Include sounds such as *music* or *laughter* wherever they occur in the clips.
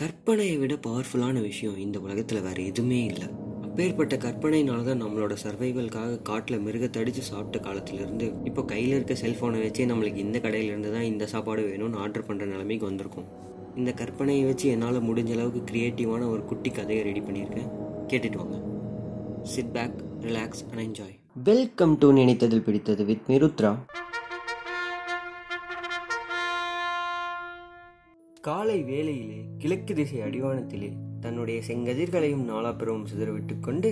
கற்பனையை விட பவர்ஃபுல்லான விஷயம் இந்த உலகத்தில் வேற எதுவுமே இல்லை. அப்பேற்பட்ட கற்பனையினால தான் நம்மளோட சர்வைவல்காக காட்டில் மிருகத்தடிச்சு சாப்பிட்ட காலத்திலேருந்து இப்போ கையில் இருக்க செல்ஃபோனை வச்சே நம்மளுக்கு இந்த கடையிலேருந்து தான் இந்த சாப்பாடு வேணும்னு ஆர்டர் பண்ணுற நிலைமைக்கு வந்திருக்கோம். இந்த கற்பனையை வச்சு என்னால் முடிஞ்ச அளவுக்கு க்ரியேட்டிவான ஒரு குட்டி கதையை ரெடி பண்ணியிருக்கேன். கேட்டுட்டு வாங்க. Sit back relax and enjoy welcome to நினைத்ததில் பிடித்தது வித் மிருத்ரா காலை வேளையிலே கிழக்கு திசை அடிவானத்திலே தன்னுடைய செங்கதிர்களையும் நாலாபுறமும் சிதறவிட்டு கொண்டு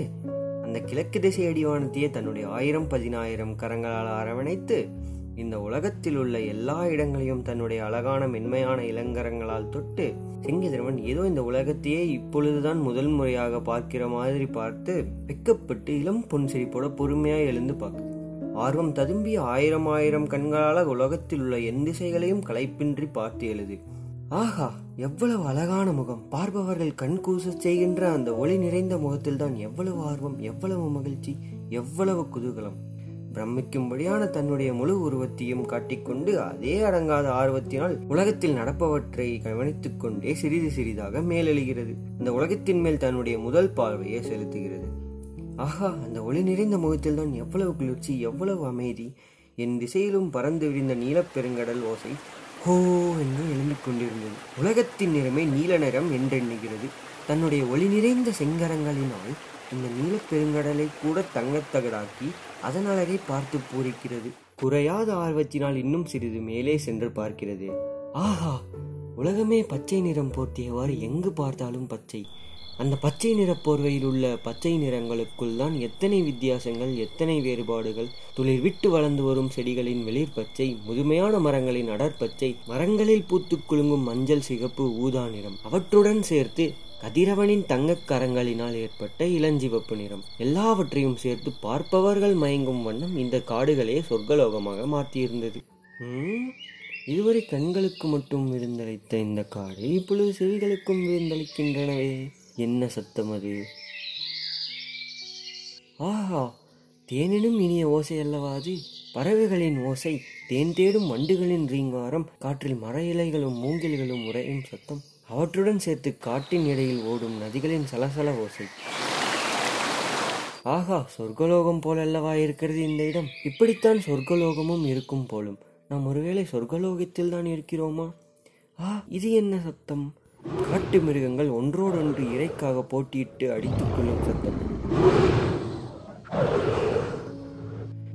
அந்த கிழக்கு திசை அடிவானத்தையே தன்னுடைய ஆயிரம் பதினாயிரம் கரங்களால் அரவணைத்து இந்த உலகத்தில் உள்ள எல்லா இடங்களையும் தன்னுடைய அழகான மென்மையான இளங்கரங்களால் தொட்டு செங்கதிரவன் ஏதோ இந்த உலகத்தையே இப்பொழுதுதான் முதல் முறையாக பார்க்கிற மாதிரி பார்த்து வெக்கப்பட்டு இளம் பொன் சிரிப்போட பொறுமையா எழுந்து பார்க்குது. ஆர்வம் ததும்பிய ஆயிரம் ஆயிரம் கண்களால் உலகத்தில் உள்ள எந்த திசைகளையும் களைப்பின்றி பார்த்து எழுது. ஆஹா எவ்வளவு அழகான முகம். பார்ப்பவர்கள் கண் செய்கின்ற அந்த ஒளி நிறைந்த முகத்தில் தான் எவ்வளவு ஆர்வம் எவ்வளவு மகிழ்ச்சி எவ்வளவு குதூகலம். பிரமிக்கும்படியான தன்னுடைய முழு உருவத்தையும் காட்டிக்கொண்டு அதே அடங்காத ஆர்வத்தினால் உலகத்தில் நடப்பவற்றை கவனித்துக் கொண்டே சிறிது சிறிதாக மேலெழுகிறது. இந்த உலகத்தின் மேல் தன்னுடைய முதல் பார்வையை செலுத்துகிறது. ஆஹா அந்த ஒளி நிறைந்த முகத்தில் தான் எவ்வளவு குளிர்ச்சி எவ்வளவு அமைதி. என் திசையிலும் பறந்து விரிந்த நீலப்பெருங்கடல் ஓசை ஹோ என்று எழும்பிக் கொண்டிருந்தது. உலகத்தின் நிறமே நீல நிறம் என்றெண்ணுகிறது தன்னுடைய ஒளி நிறைந்த செங்கரங்களினால் இந்த நீலப்பெருங்கடலை கூட தங்கத்தகடாக்கி அதன் அழகை பார்த்து பூரிக்கிறது. குறையாத ஆர்வத்தினால் இன்னும் சிறிது மேலே சென்று பார்க்கிறது. ஆஹா! உலகமே பச்சை நிறம் போர்த்தியவாறு எங்கு பார்த்தாலும் பச்சை. அந்த பச்சை நிற போர்வையில் உள்ள பச்சை நிறங்களுக்குள் தான் எத்தனை வித்தியாசங்கள் எத்தனை வேறுபாடுகள்? துளிர் விட்டு வளர்ந்து வரும் செடிகளின் வெளிர் பச்சை முதுமையான மரங்களின் அடற்பச்சை மரங்களில் பூத்து குலுங்கும் மஞ்சள் சிகப்பு ஊதா நிறம் அவற்றுடன் சேர்த்து கதிரவனின் தங்கக் கரங்களினால் ஏற்பட்ட இளஞ்சிவப்பு நிறம். எல்லாவற்றையும் சேர்த்து பார்ப்பவர்கள் மயங்கும் வண்ணம் இந்த காடுகளே சொர்க்கலோகமாக மாற்றியிருந்தது. இதுவரை கண்களுக்கு மட்டும் விருந்தளித்த இந்த காடு இப்பொழுது செவிகளுக்கும் விருந்தளிக்கின்றனவே. என்ன சத்தம் அது? ஆஹா தேனினும் இனிய ஓசை அல்லவா அது? பறவைகளின் ஓசை தேன் தேடும் வண்டுகளின் ரீங்காரம் காற்றில் மர இலைகளும் மூங்கில்களும் உறையும் சத்தம். அவற்றுடன் சேர்த்து காட்டின் இடையில் ஓடும் நதிகளின் சலசல ஓசை. ஆஹா சொர்க்கலோகம் போலல்லவா இருக்கிறது இந்த இடம்? இப்படித்தான் சொர்க்கலோகமும் இருக்கும் போலும். நாம் ஒருவேளை சொர்க்கலோகத்தில் தான் இருக்கிறோமா? ஆ இது என்ன சத்தம்? காட்டு மிருகங்கள் ஒன்றோடொன்று இறைக்காக போட்டியிட்டு அடித்துக் கொள்ளும் சத்தம்.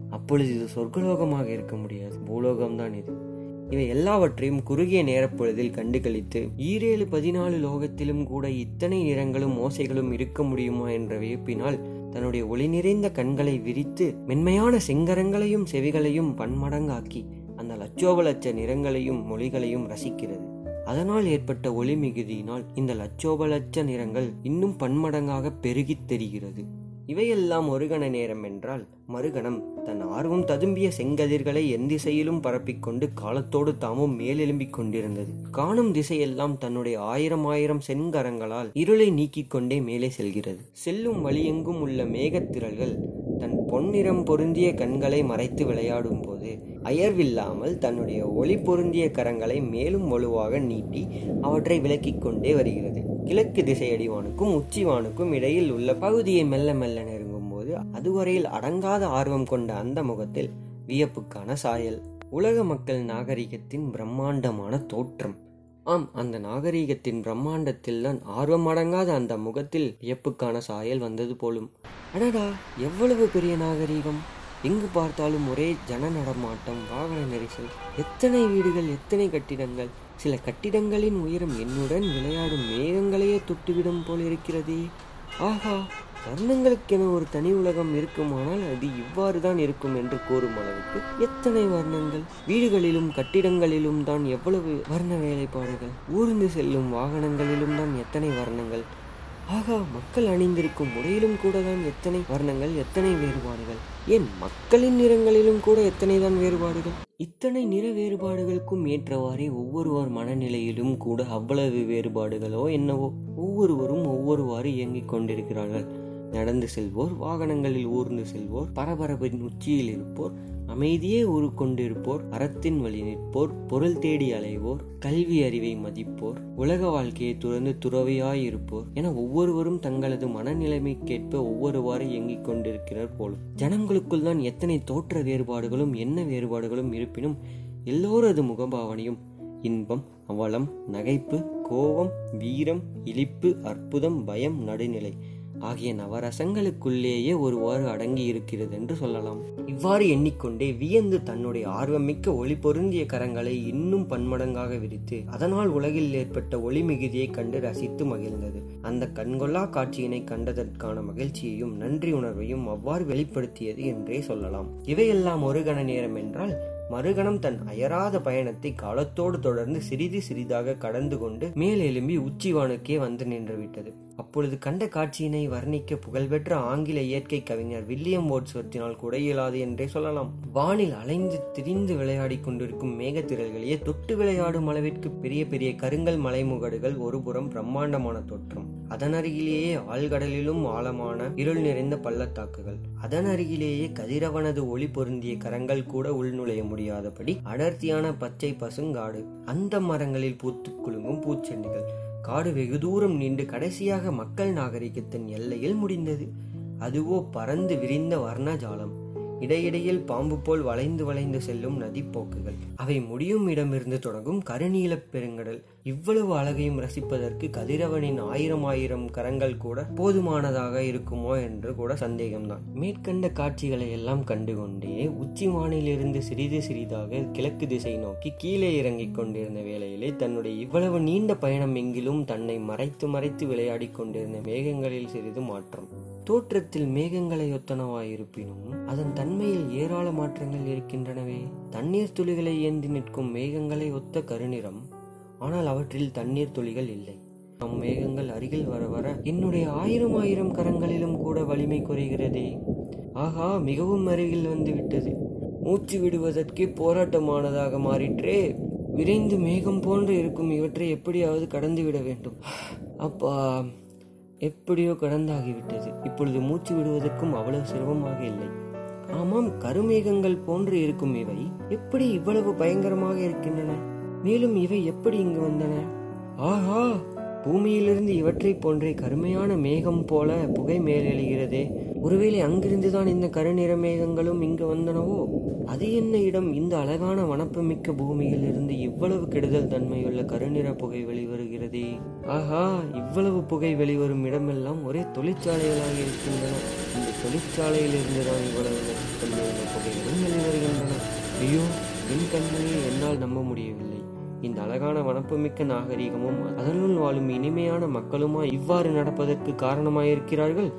அப்பொழுது இது சொர்க்கலோகமாக இருக்க முடியாது. பூலோகம்தான் இது. இவை எல்லாவற்றையும் குறுகிய நேரப்பொழுதில் கண்டுகளித்து ஈரேழு பதினாலு லோகத்திலும் கூட இத்தனை நிறங்களும் ஓசைகளும் இருக்க முடியுமா என்ற வியப்பினால் தன்னுடைய ஒளி நிறைந்த கண்களை விரித்து மென்மையான செங்கரங்களையும் செவிகளையும் பன்மடங்காக்கி அந்த லட்சோப லட்ச நிறங்களையும் மொழிகளையும் ரசிக்கிறது. அதனால் ஏற்பட்ட ஒளி மிகுதியினால் இந்த லட்சோப லட்ச நிறங்கள் இன்னும் பன்மடங்காக பெருகித் தெரிகிறது. இவையெல்லாம் ஒரு கண நேரம் என்றால் மறுகணம் தன் ஆர்வம் ததும்பிய செங்கதிர்களை எந்திசையிலும் பரப்பிக்கொண்டு காலத்தோடு தாமும் மேலெலும்பிக் கொண்டிருந்தது. காணும் திசையெல்லாம் தன்னுடைய ஆயிரம் ஆயிரம் செங்கரங்களால் இருளை நீக்கிக் கொண்டே மேலே செல்கிறது. செல்லும் வழியெங்கும் உள்ள மேகத்திரள்கள் பொன்னிறம் பொருந்திய கண்களை மறைத்து விளையாடும் போது அயர்வில்லாமல் தன்னுடைய ஒளி பொருந்திய கரங்களை மேலும் வலுவாக நீட்டி அவற்றை விலக்கிக் கொண்டே வருகிறது. கிழக்கு திசை அடிவானுக்கும் உச்சிவானுக்கும் இடையில் உள்ள பகுதியை மெல்ல மெல்ல நெருங்கும் போது அதுவரையில் அடங்காத ஆர்வம் கொண்ட அந்த முகத்தில் வியப்புக்கான சாயல். உலக மக்கள் நாகரிகத்தின் பிரம்மாண்டமான தோற்றம். ஆம் அந்த நாகரீகத்தின் பிரம்மாண்டத்தில் தான் ஆர்வம் அடங்காத அந்த முகத்தில் வியப்புக்கான சாயல் வந்தது போலும். அடடா எவ்வளவு பெரிய நாகரீகம்? எங்கு பார்த்தாலும் ஒரே ஜன நடமாட்டம் வாகன நெரிசல். எத்தனை வீடுகள் எத்தனை கட்டிடங்கள்? சில கட்டிடங்களின் உயரம் என்னுடன் விளையாடும் மேகங்களையே தொட்டுவிடும் போல் இருக்கிறதே. ஆஹா வர்ணங்களுக்கென ஒரு தனி உலகம் இருக்குமானால் அது இவ்வாறு தான் இருக்கும் என்று கூறும் அளவுக்கு எத்தனை வர்ணங்கள்? வீடுகளிலும் கட்டிடங்களிலும் தான் எவ்வளவு வர்ண வேலைப்பாடுகள்? ஊர்ந்து செல்லும் வாகனங்களிலும் தான் எத்தனை வர்ணங்கள்? ஆகா மக்கள் அணிந்திருக்கும் உடையிலும் கூட தான் எத்தனை வர்ணங்கள் எத்தனை வேறுபாடுகள்? ஏன் மக்களின் நிறங்களிலும் கூட எத்தனை தான் வேறுபாடுகள்? இத்தனை நிற வேறுபாடுகளுக்கும் ஏற்றவாறே ஒவ்வொருவர் மனநிலையிலும் கூட அவ்வளவு வேறுபாடுகளோ என்னவோ? ஒவ்வொருவரும் ஒவ்வொருவாறு இயங்கிக் கொண்டிருக்கிறார்கள். நடந்து செல்வோர் வாகனங்களில் ஊர்ந்து செல்வோர் பரபரப்பின் உச்சியில் இருப்போர் அமைதியே உருக்கொண்டிருப்போர் அறத்தின் வழி நிற்போர் பொருள் தேடி அலைவோர் கல்வி அறிவை மதிப்போர் உலக வாழ்க்கையை துறந்து துறவையாயிருப்போர் என ஒவ்வொருவரும் தங்களது மனநிலைமைக்கேற்ப ஒவ்வொருவாறு இயங்கிக் கொண்டிருக்கிறார் போலும் ஜனங்களுக்குள் தான் எத்தனை தோற்ற வேறுபாடுகளும் என்ன வேறுபாடுகளும் இருப்பினும் எல்லோரது முகபாவனையும் இன்பம் அவலம் நகைப்பு கோபம் வீரம் இழிப்பு அற்புதம் பயம் நடுநிலை ஆகிய நவரசங்களுக்குள்ளேயே ஒருவாறு அடங்கி இருக்கிறது என்று சொல்லலாம். இவ்வாறு எண்ணிக்கொண்டே வியந்து தன்னுடைய ஆர்வமிக்க ஒளி பொருந்திய கரங்களை இன்னும் பன்மடங்காக விரித்து அதனால் உலகில் ஏற்பட்ட ஒளி மிகுதியை கண்டு ரசித்து மகிழ்ந்தது. அந்த கண்கொள்ளா காட்சியினை கண்டதற்கான மகிழ்ச்சியையும் நன்றி உணர்வையும் அவ்வாறு வெளிப்படுத்தியது என்றே சொல்லலாம். இவையெல்லாம் ஒரு கண நேரம் என்றால் மறுகணம் தன் அயராத பயணத்தை காலத்தோடு தொடர்ந்து சிறிது சிறிதாக கடந்து கொண்டு மேலெலும்பி உச்சிவானுக்கே வந்து நின்றுவிட்டது அப்பொழுது கண்ட காட்சியினை வர்ணிக்க புகழ்பெற்ற ஆங்கில இயற்கை கவிஞர் வில்லியம் ஓட்ஸ்வர்த்தினால் கூட இயலாது என்றே சொல்லலாம். வானில் அலைந்து திரிந்து விளையாடி கொண்டிருக்கும் மேகத்திரல்களையே தொட்டு விளையாடும் அளவிற்கு பெரிய பெரிய கருங்கல் மலைமுகடுகள் ஒருபுறம் பிரம்மாண்டமான தோற்றம். அதன் அருகிலேயே ஆழ்கடலிலும் ஆழமான இருள் நிறைந்த பள்ளத்தாக்குகள். அதன் அருகிலேயே கதிரவனது ஒளி பொருந்திய கரங்கள் கூட உள்நுழைய முடியாதபடி அடர்த்தியான பச்சை பசுங்காடு அந்த மரங்களில் பூத்து குலுங்கும் பூச்செண்டுகள் காடு வெகு தூரம் நீண்டு கடைசியாக மக்கள் நாகரிகத்தின் எல்லையில் முடிந்தது. அதுவோ பறந்து விரிந்த வர்ணஜாலம். இடையிடையில் பாம்பு போல் வளைந்து வளைந்து செல்லும் நதிப்போக்குகள். அவை முடியும் இடமிருந்து தொடங்கும் கருநீல பெருங்கடல். இவ்வளவு அழகையும் ரசிப்பதற்கு கதிரவனின் ஆயிரம் ஆயிரம் கரங்கள் கூட போதுமானதாக இருக்குமோ என்று கூட சந்தேகம்தான். மேற்கண்ட காட்சிகளை எல்லாம் கண்டுகொண்டே உச்சி வானிலிருந்து சிறிது சிறிதாக கிழக்கு திசை நோக்கி கீழே இறங்கிக் கொண்டிருந்த வேளையிலே தன்னுடைய இவ்வளவு நீண்ட பயணம் எங்கிலும் தன்னை மறைத்து மறைத்து விளையாடிக் கொண்டிருந்த மேகங்களில் சிறிது மாற்றம். தோற்றத்தில் மேகங்களை ஒத்தனவாயிருப்பினும் அதன் தன்மையில் ஏராள மாற்றங்கள் இருக்கின்றனவே. தண்ணீர் துளிகளை ஏந்தி நிற்கும் மேகங்களை ஒத்த கருநிறம் ஆனால் அவற்றில் தண்ணீர் துளிகள் இல்லை. நம் மேகங்கள் அருகில் வர வர என்னுடைய ஆயிரம் ஆயிரம் கரங்களிலும் கூட வலிமை குறைகிறதே. ஆகா மிகவும் அருகில் வந்து விட்டது. மூச்சு விடுவதற்கே போராட்டமானதாக மாறிற்றே. விரைந்து மேகம் போன்று இருக்கும் இவற்றை எப்படியாவது கடந்து விட வேண்டும். அப்பா எப்படியோ கடந்தாகிவிட்டது. இப்பொழுது மூச்சு விடுவதற்கும் அவ்வளவு சிரமமாக இல்லை. ஆமாம் கருமேகங்கள் போன்று இருக்கும் இவை. எப்படி இவ்வளவு பயங்கரமாக இருக்கின்றன? மேலும் இவை எப்படி இங்கு வந்தன? ஆஹா பூமியிலிருந்து இவற்றை போன்றே கருமையான மேகம் போல புகை மேலெழுகிறதே. ஒருவேளை அங்கிருந்துதான் இந்த கருநிற மேகங்களும் இங்கு வந்தனவோ? அது என்ன இடம்? இந்த அழகான வனப்புமிக்க பூமியில் இருந்து இவ்வளவு கெடுதல் தன்மையுள்ள கருநிற புகை வெளிவருகிறதே. ஆஹா இவ்வளவு புகை வெளிவரும் இடமெல்லாம் ஒரே தொழிற்சாலைகளாக இருக்கின்றன. இந்த தொழிற்சாலையில் இருந்துதான் இவ்வளவு தன்மையுள்ள புகைகளும் வெளிவருகின்றன. ஐயோ என் கண்மையை என்னால் நம்ப முடியவில்லை. இந்த அழகான வனப்புமிக்க நாகரிகமும் அதனுள் வாழும் இனிமையான மக்களுமா இவ்வாறு நடப்பதற்கு காரணமாயிருக்கிறார்கள்?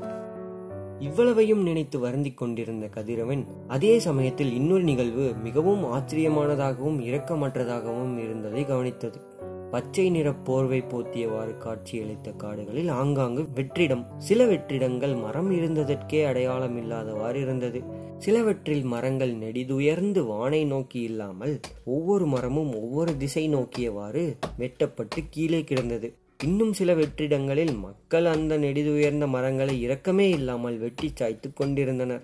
இவ்வளவையும் நினைத்து வருந்திக் கொண்டிருந்த கதிரவன் அதே சமயத்தில் இன்னொரு நிகழ்வு மிகவும் ஆச்சரியமானதாகவும் இரக்கமற்றதாகவும் இருந்ததை கவனித்தது. பச்சை நிற போர்வை போத்தியவாறு காட்சியளித்த காடுகளில் ஆங்காங்கு வெற்றிடம் சில வெற்றிடங்கள் மரம் இருந்ததற்கே அடையாளம் இல்லாதவாறு இருந்தது. சிலவற்றில் மரங்கள் நெடிதுயர்ந்து வானை நோக்கி இல்லாமல் ஒவ்வொரு மரமும் ஒவ்வொரு திசை நோக்கியவாறு வெட்டப்பட்டு கீழே கிடந்தது. இன்னும் சில வெற்றிடங்களில் மக்கள் அந்த நெடிதுயர்ந்த மரங்களை இரக்கமே இல்லாமல் வெட்டி சாய்த்துக் கொண்டிருந்தனர்.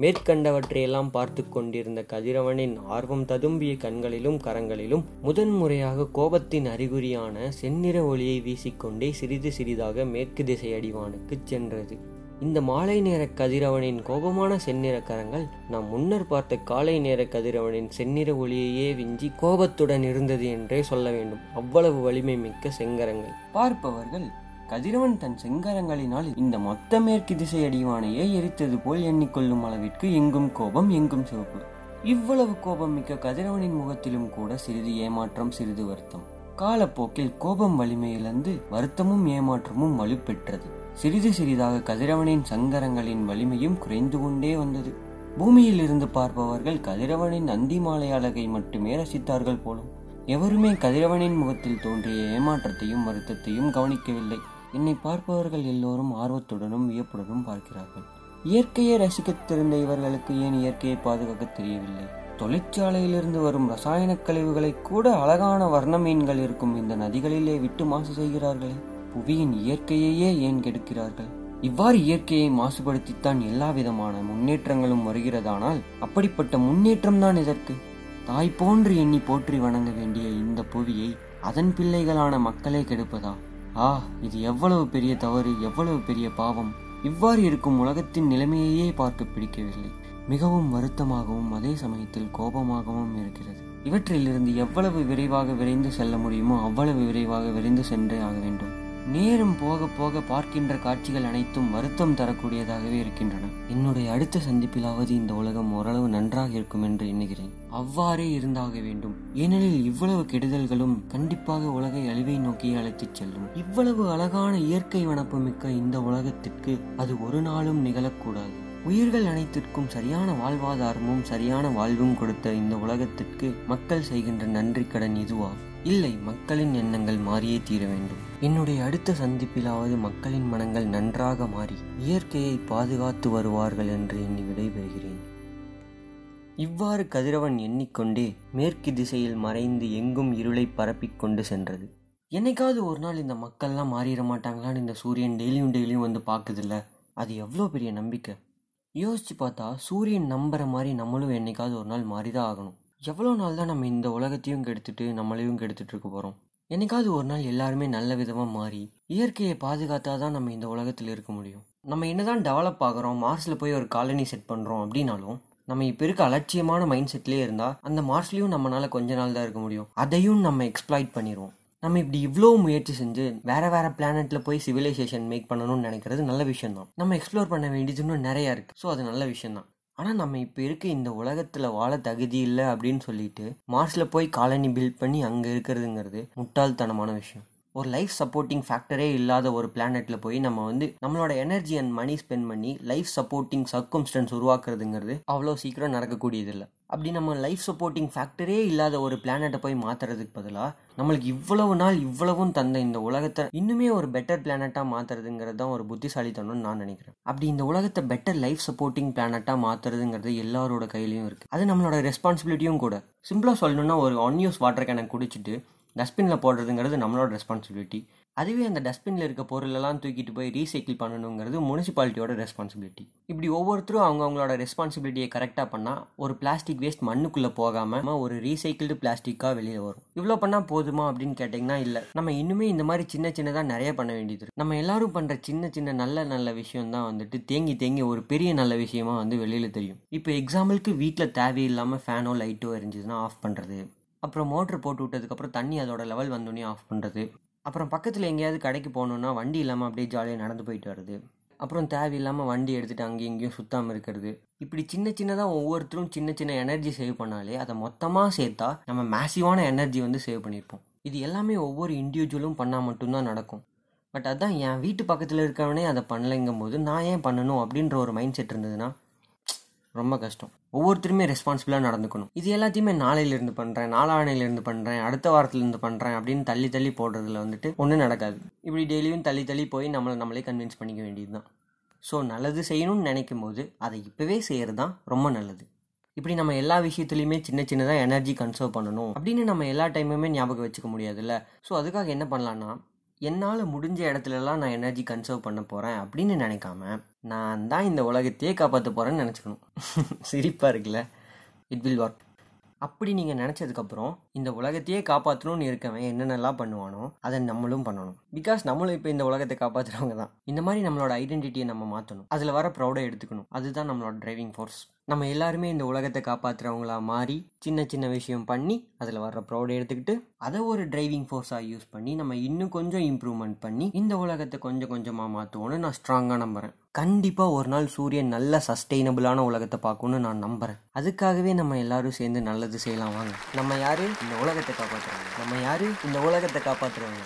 மேற்கண்டவற்றையெல்லாம் பார்த்து கொண்டிருந்த கதிரவனின் ஆர்வம் ததும்பிய கண்களிலும் கரங்களிலும் முதன்முறையாக கோபத்தின் அறிகுறியான செந்நிற ஒளியை வீசிக்கொண்டே சிறிது சிறிதாக மேற்கு திசை அடிவானுக்குச் சென்றது. இந்த மாலை நேர கதிரவனின் கோபமான செந்நிற கரங்கள் நாம் முன்னர் பார்த்த காலை நேர கதிரவனின் செந்நிற ஒளியையே விஞ்சி கோபத்துடன் இருந்தது என்றே சொல்ல வேண்டும். அவ்வளவு வலிமை மிக்க செங்கரங்கள். பார்ப்பவர்கள் கதிரவன் தன் செங்கரங்களினால் இந்த மொத்த மேற்கு திசை அடிவானையே எரித்தது போல் எண்ணிக்கொள்ளும் அளவிற்கு எங்கும் கோபம் எங்கும் சிவப்பு. இவ்வளவு கோபம் மிக்க கதிரவனின் முகத்திலும் கூட சிறிது ஏமாற்றம் சிறிது வருத்தம். காலப்போக்கில் கோபம் வலிமையிழந்து வருத்தமும் ஏமாற்றமும் வலுப்பெற்றது. சிறிது சிறிதாக கதிரவனின் சங்கரங்களின் வலிமையும் குறைந்து கொண்டே வந்தது. பூமியில் இருந்து பார்ப்பவர்கள் கதிரவனின் அந்தி மாலை அழகை மட்டுமே ரசித்தார்கள் போலும் எவருமே கதிரவனின் முகத்தில் தோன்றிய ஏமாற்றத்தையும் வருத்தத்தையும் கவனிக்கவில்லை. என்னை பார்ப்பவர்கள் எல்லோரும் ஆர்வத்துடனும் வியப்புடனும் பார்க்கிறார்கள். இயற்கையை ரசிக்கத் தெரிந்த இவர்களுக்கு ஏன் இயற்கையை பாதுகாக்க தெரியவில்லை? தொழிற்சாலையிலிருந்து வரும் ரசாயன கழிவுகளை கூட அழகான வர்ண மீன்கள் இருக்கும் இந்த நதிகளிலே விட்டு மாசு செய்கிறார்களே. புவியின் இயற்கையையே ஏன் கெடுக்கிறார்கள் இவ்வாறு இயற்கையை மாசுபடுத்தித்தான் எல்லா விதமான முன்னேற்றங்களும் வருகிறதானால் அப்படிப்பட்ட முன்னேற்றம் தான் எதற்கு? தாய் போன்று எண்ணி போற்றி வணங்க வேண்டிய இந்த புவியை அதன் பிள்ளைகளான மக்களே கெடுப்பதா? ஆ இது எவ்வளவு பெரிய தவறு எவ்வளவு பெரிய பாவம். இவ்வாறு இருக்கும் உலகத்தின் நிலைமையையே பார்க்க பிடிக்கவில்லை. மிகவும் வருத்தமாகவும் அதே சமயத்தில் கோபமாகவும் இருக்கிறது. இவற்றிலிருந்து எவ்வளவு விரைவாக விரைந்து செல்ல முடியுமோ அவ்வளவு விரைவாக விரைந்து சென்றே ஆக வேண்டும். நேரம் போக போக பார்க்கின்ற காட்சிகள் அனைத்தும் வருத்தம் தரக்கூடியதாகவே இருக்கின்றன. என்னுடைய அடுத்த சந்திப்பிலாவது இந்த உலகம் ஓரளவு நன்றாக இருக்கும் என்று எண்ணுகிறேன். அவ்வாறே இருந்தாக வேண்டும். ஏனெனில் இவ்வளவு கெடுதல்களும் கண்டிப்பாக உலகை அழிவை நோக்கி அழைத்துச் செல்லும். இவ்வளவு அழகான இயற்கை வனப்புமிக்க இந்த உலகத்திற்கு அது ஒரு நாளும் நிகழக்கூடாது. உயிர்கள் அனைத்திற்கும் சரியான வாழ்வாதாரமும் சரியான வாழ்வும் கொடுத்த இந்த உலகத்திற்கு மக்கள் செய்கின்ற நன்றி கடன் இதுவாகும். இல்லை மக்களின் எண்ணங்கள் மாறியே தீர வேண்டும். என்னுடைய அடுத்த சந்திப்பிலாவது மக்களின் மனங்கள் நன்றாக மாறி இயற்கையை பாதுகாத்து வருவார்கள் என்று எண்ணி விடைபெறுகிறேன். இவ்வாறு கதிரவன் எண்ணிக்கொண்டே மேற்கு திசையில் மறைந்து எங்கும் இருளை பரப்பிக் கொண்டு சென்றது. என்னைக்காவது ஒரு நாள் இந்த மக்கள்லாம் மாறிட மாட்டாங்களான்னு இந்த சூரியன் டெய்லியும் டெய்லியும் வந்து பார்க்குதில்ல? அது எவ்வளோ பெரிய நம்பிக்கை? யோசிச்சு பார்த்தா சூரியன் நம்புற மாதிரி நம்மளும் என்னைக்காவது ஒரு நாள் மாறிதான் ஆகணும். எவ்வளோ நாள் தான் நம்ம இந்த உலகத்தையும் கெடுத்துட்டு நம்மளையும் கெடுத்துட்டு இருக்க போகிறோம் என்னைக்காவது ஒரு நாள் எல்லாருமே நல்ல விதமாக மாறி இயற்கையை பாதுகாத்தா தான் நம்ம இந்த உலகத்தில் இருக்க முடியும். நம்ம என்னதான் டெவலப் ஆகிறோம் மார்ஸில் போய் ஒரு காலனி செட் பண்ணுறோம் அப்படின்னாலும் நம்ம இப்போ இருக்க அலட்சியமான மைண்ட் செட்லேயே இருந்தால் அந்த மார்ஸ்லேயும் நம்மளால் கொஞ்ச நாள் தான் இருக்க முடியும். அதையும் நம்ம எக்ஸ்ப்ளாய்ட் பண்ணிடுவோம் நம்ம இப்படி இவ்வளோ முயற்சி செஞ்சு வேற வேற பிளானட்ல போய் சிவிலைசேஷன் மேக் பண்ணணும்னு நினைக்கிறது நல்ல விஷயம் தான் நம்ம எக்ஸ்ப்ளோர் பண்ண வேண்டியது இன்னும் நிறைய இருக்கு. ஸோ அது நல்ல விஷயம் தான் ஆனால் நம்ம இப்போ இருக்க இந்த உலகத்தில் வாழ தகுதி இல்லை அப்படின்னு சொல்லிட்டு மார்ஸில் போய் காலனி பில்ட் பண்ணி அங்கே இருக்கிறதுங்கிறது முட்டாள்தனமான விஷயம். ஒரு லைஃப் சப்போர்ட்டிங் ஃபேக்டரே இல்லாத ஒரு பிளானெட்ல போய் நம்ம வந்து நம்மளோட எனர்ஜி அண்ட் மணி ஸ்பெண்ட் பண்ணி லைஃப் சப்போர்ட்டிங் சர்க்கம்ஸ்டன்ஸ் உருவாக்குறதுங்கிறது அவ்வளோ சீக்கிரம் நடக்கக்கூடியதில்லை. அப்படி நம்ம லைஃப் சப்போர்ட்டிங் ஃபேக்டரே இல்லாத ஒரு பிளானெட்டை போய் மாற்றுறதுக்கு பதிலாக நம்மளுக்கு இவ்வளவு நாள் இவ்வளவும் தந்த இந்த உலகத்தை இன்னுமே ஒரு பெட்டர் பிளானட்டாக மாற்றுறதுங்கிறது தான் ஒரு புத்திசாலித்தனம்னு நான் நினைக்கிறேன். அப்படி இந்த உலகத்தை பெட்டர் லைஃப் சப்போர்ட்டிங் பிளானட்டாக மாற்றுறதுங்கிறது எல்லாரோட கையிலையும் இருக்குது அது நம்மளோட ரெஸ்பான்சிபிலிட்டியும் கூட. சிம்பிளாக சொல்லணும்னா ஒரு ஒன்யூஸ் வாட்டர் கேனை குடிச்சிட்டு டஸ்ட்பினில் போடுறதுங்கிறது நம்மளோட ரெஸ்பான்சிபிலிட்டி அதுவே அந்த டஸ்ட்பினில் இருக்க பொருளெல்லாம் தூக்கிட்டு போய் ரீசைக்கிள் பண்ணணுங்கிறது முனிசிபாலிட்டியோட ரெஸ்பான்சிபிலிட்டி இப்படி ஒவ்வொருத்தரும் அவங்க அவங்களோட ரெஸ்பான்சிபிலிட்டியை கரெக்டாக பண்ணால் ஒரு பிளாஸ்டிக் வேஸ்ட் மண்ணுக்குள்ளே போகாமல் ஒரு ரீசைக்கிள்டு பிளாஸ்டிக்காக வெளியில் வரும். இவ்வளோ பண்ணால் போதுமா அப்படின்னு கேட்டிங்கன்னா இல்லை. நம்ம இன்னுமே இந்த மாதிரி சின்ன சின்னதாக நிறைய பண்ண வேண்டியது இருக்குது நம்ம எல்லாரும் பண்ணுற சின்ன சின்ன நல்ல நல்ல விஷயம் தான் வந்துட்டு தேங்கி தேங்கி ஒரு பெரிய நல்ல விஷயமா வந்து வெளியில் தெரியும். இப்போ எக்ஸாம்பிளுக்கு வீட்டில் தேவையில்லாமல் ஃபேனோ லைட்டோ எரிஞ்சுதுன்னா ஆஃப் பண்ணுறது அப்புறம் மோட்ரு போட்டு விட்டதுக்கப்புறம் தண்ணி அதோட லெவல் வந்தோடனே ஆஃப் பண்ணுறது அப்புறம் பக்கத்தில் எங்கேயாவது கடைக்கு போகணுன்னா வண்டி இல்லாமல் அப்படியே ஜாலியாக நடந்து போயிட்டு வருது அப்புறம் தேவையில்லாமல் வண்டி எடுத்துகிட்டு அங்கேயும் இங்கேயும் சுத்தாமல் இருக்கிறது. இப்படி சின்ன சின்னதாக ஒவ்வொருத்தரும் சின்ன சின்ன எனர்ஜி சேவ் பண்ணாலே அதை மொத்தமாக சேர்த்தா நம்ம மேசிவான எனர்ஜி வந்து சேவ் பண்ணியிருப்போம். இது எல்லாமே ஒவ்வொரு இண்டிவிஜுவலும் பண்ணால் மட்டும்தான் நடக்கும். பட் அதான் என் வீட்டு பக்கத்தில் இருக்கவனே அதை பண்ணலைங்கும் போது நான் ஏன் பண்ணணும் அப்படின்ற ஒரு மைண்ட் செட் இருந்ததுன்னா ரொம்ப கஷ்டம். ஒவ்வொருத்தருமே ரெஸ்பான்சிபிளாக நடந்துக்கணும். இது எல்லாத்தையுமே நாளையிலேருந்து பண்ணுறேன் நாளானையிலேருந்து பண்ணுறேன் அடுத்த வாரத்துலேருந்து பண்ணுறேன் அப்படின்னு தள்ளி தள்ளி போடுறதுல வந்துட்டு ஒன்றும் நடக்காது. இப்படி டெய்லியும் தள்ளி தள்ளி போய் நம்மளை நம்மளே கன்வின்ஸ் பண்ணிக்க வேண்டியது தான் ஸோ நல்லது செய்யணும்னு நினைக்கும் போது அதை இப்போவே செய்கிறது தான் ரொம்ப நல்லது. இப்படி நம்ம எல்லா விஷயத்துலையுமே சின்ன சின்னதாக எனர்ஜி கன்சர்வ் பண்ணணும் அப்படின்னு நம்ம எல்லா டைமுமே ஞாபகம் வச்சுக்க முடியாதுல்ல? ஸோ அதுக்காக என்ன பண்ணலான்னா என்னால் முடிஞ்ச இடத்துலலாம் நான் எனர்ஜி கன்சர்வ் பண்ண போகிறேன் அப்படின்னு நினைக்காம நான் தான் இந்த உலகத்தையே காப்பாற்ற போகிறேன்னு நினச்சிக்கணும். *laughs* சிரிப்பாக இருக்குல்ல? இட் வில் ஒர்க் அப்படி நீங்கள் நினச்சதுக்கப்புறம் இந்த உலகத்தையே காப்பாற்றணும்னு இருக்கவன் என்னென்னலாம் பண்ணுவானோ அதை நம்மளும் பண்ணணும். பிகாஸ் நம்மளும் இப்போ இந்த உலகத்தை காப்பாற்றுறவங்க தான். இந்த மாதிரி நம்மளோட ஐடென்டிட்டியை நம்ம மாற்றணும் அதில் வர ப்ரௌடை எடுத்துக்கணும். அதுதான் நம்மளோட டிரைவிங் ஃபோர்ஸ் நம்ம எல்லாருமே இந்த உலகத்தை காப்பாற்றுறவங்களா மாறி சின்ன சின்ன விஷயம் பண்ணி அதில் வர்ற ப்ரௌடை எடுத்துக்கிட்டு அதை ஒரு டிரைவிங் ஃபோர்ஸாக யூஸ் பண்ணி நம்ம இன்னும் கொஞ்சம் இம்ப்ரூவ்மெண்ட் பண்ணி இந்த உலகத்தை கொஞ்சம் கொஞ்சமாக மாற்றுவோன்னு நான் ஸ்ட்ராங்காக நம்புகிறேன் கண்டிப்பாக ஒரு நாள் சூரியன் நல்ல சஸ்டெயினபிளான உலகத்தை பார்க்கணும்னு நான் நம்புகிறேன் அதுக்காகவே நம்ம எல்லாரும் சேர்ந்து நல்லது செய்யலாம் வாங்க. நம்ம யார்? இந்த உலகத்தை காப்பாற்றுறவங்க நம்ம யார்? இந்த உலகத்தை காப்பாற்றுறவங்க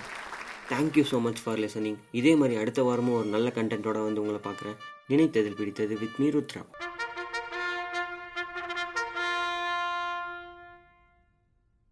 thank you so much for listening இதே மாதிரி அடுத்த வாரமும் ஒரு நல்ல கண்டென்ட்டோட வந்து உங்களை பார்க்குறேன். நினைத்ததில் பிடித்தது வித் மீ ருத்ரா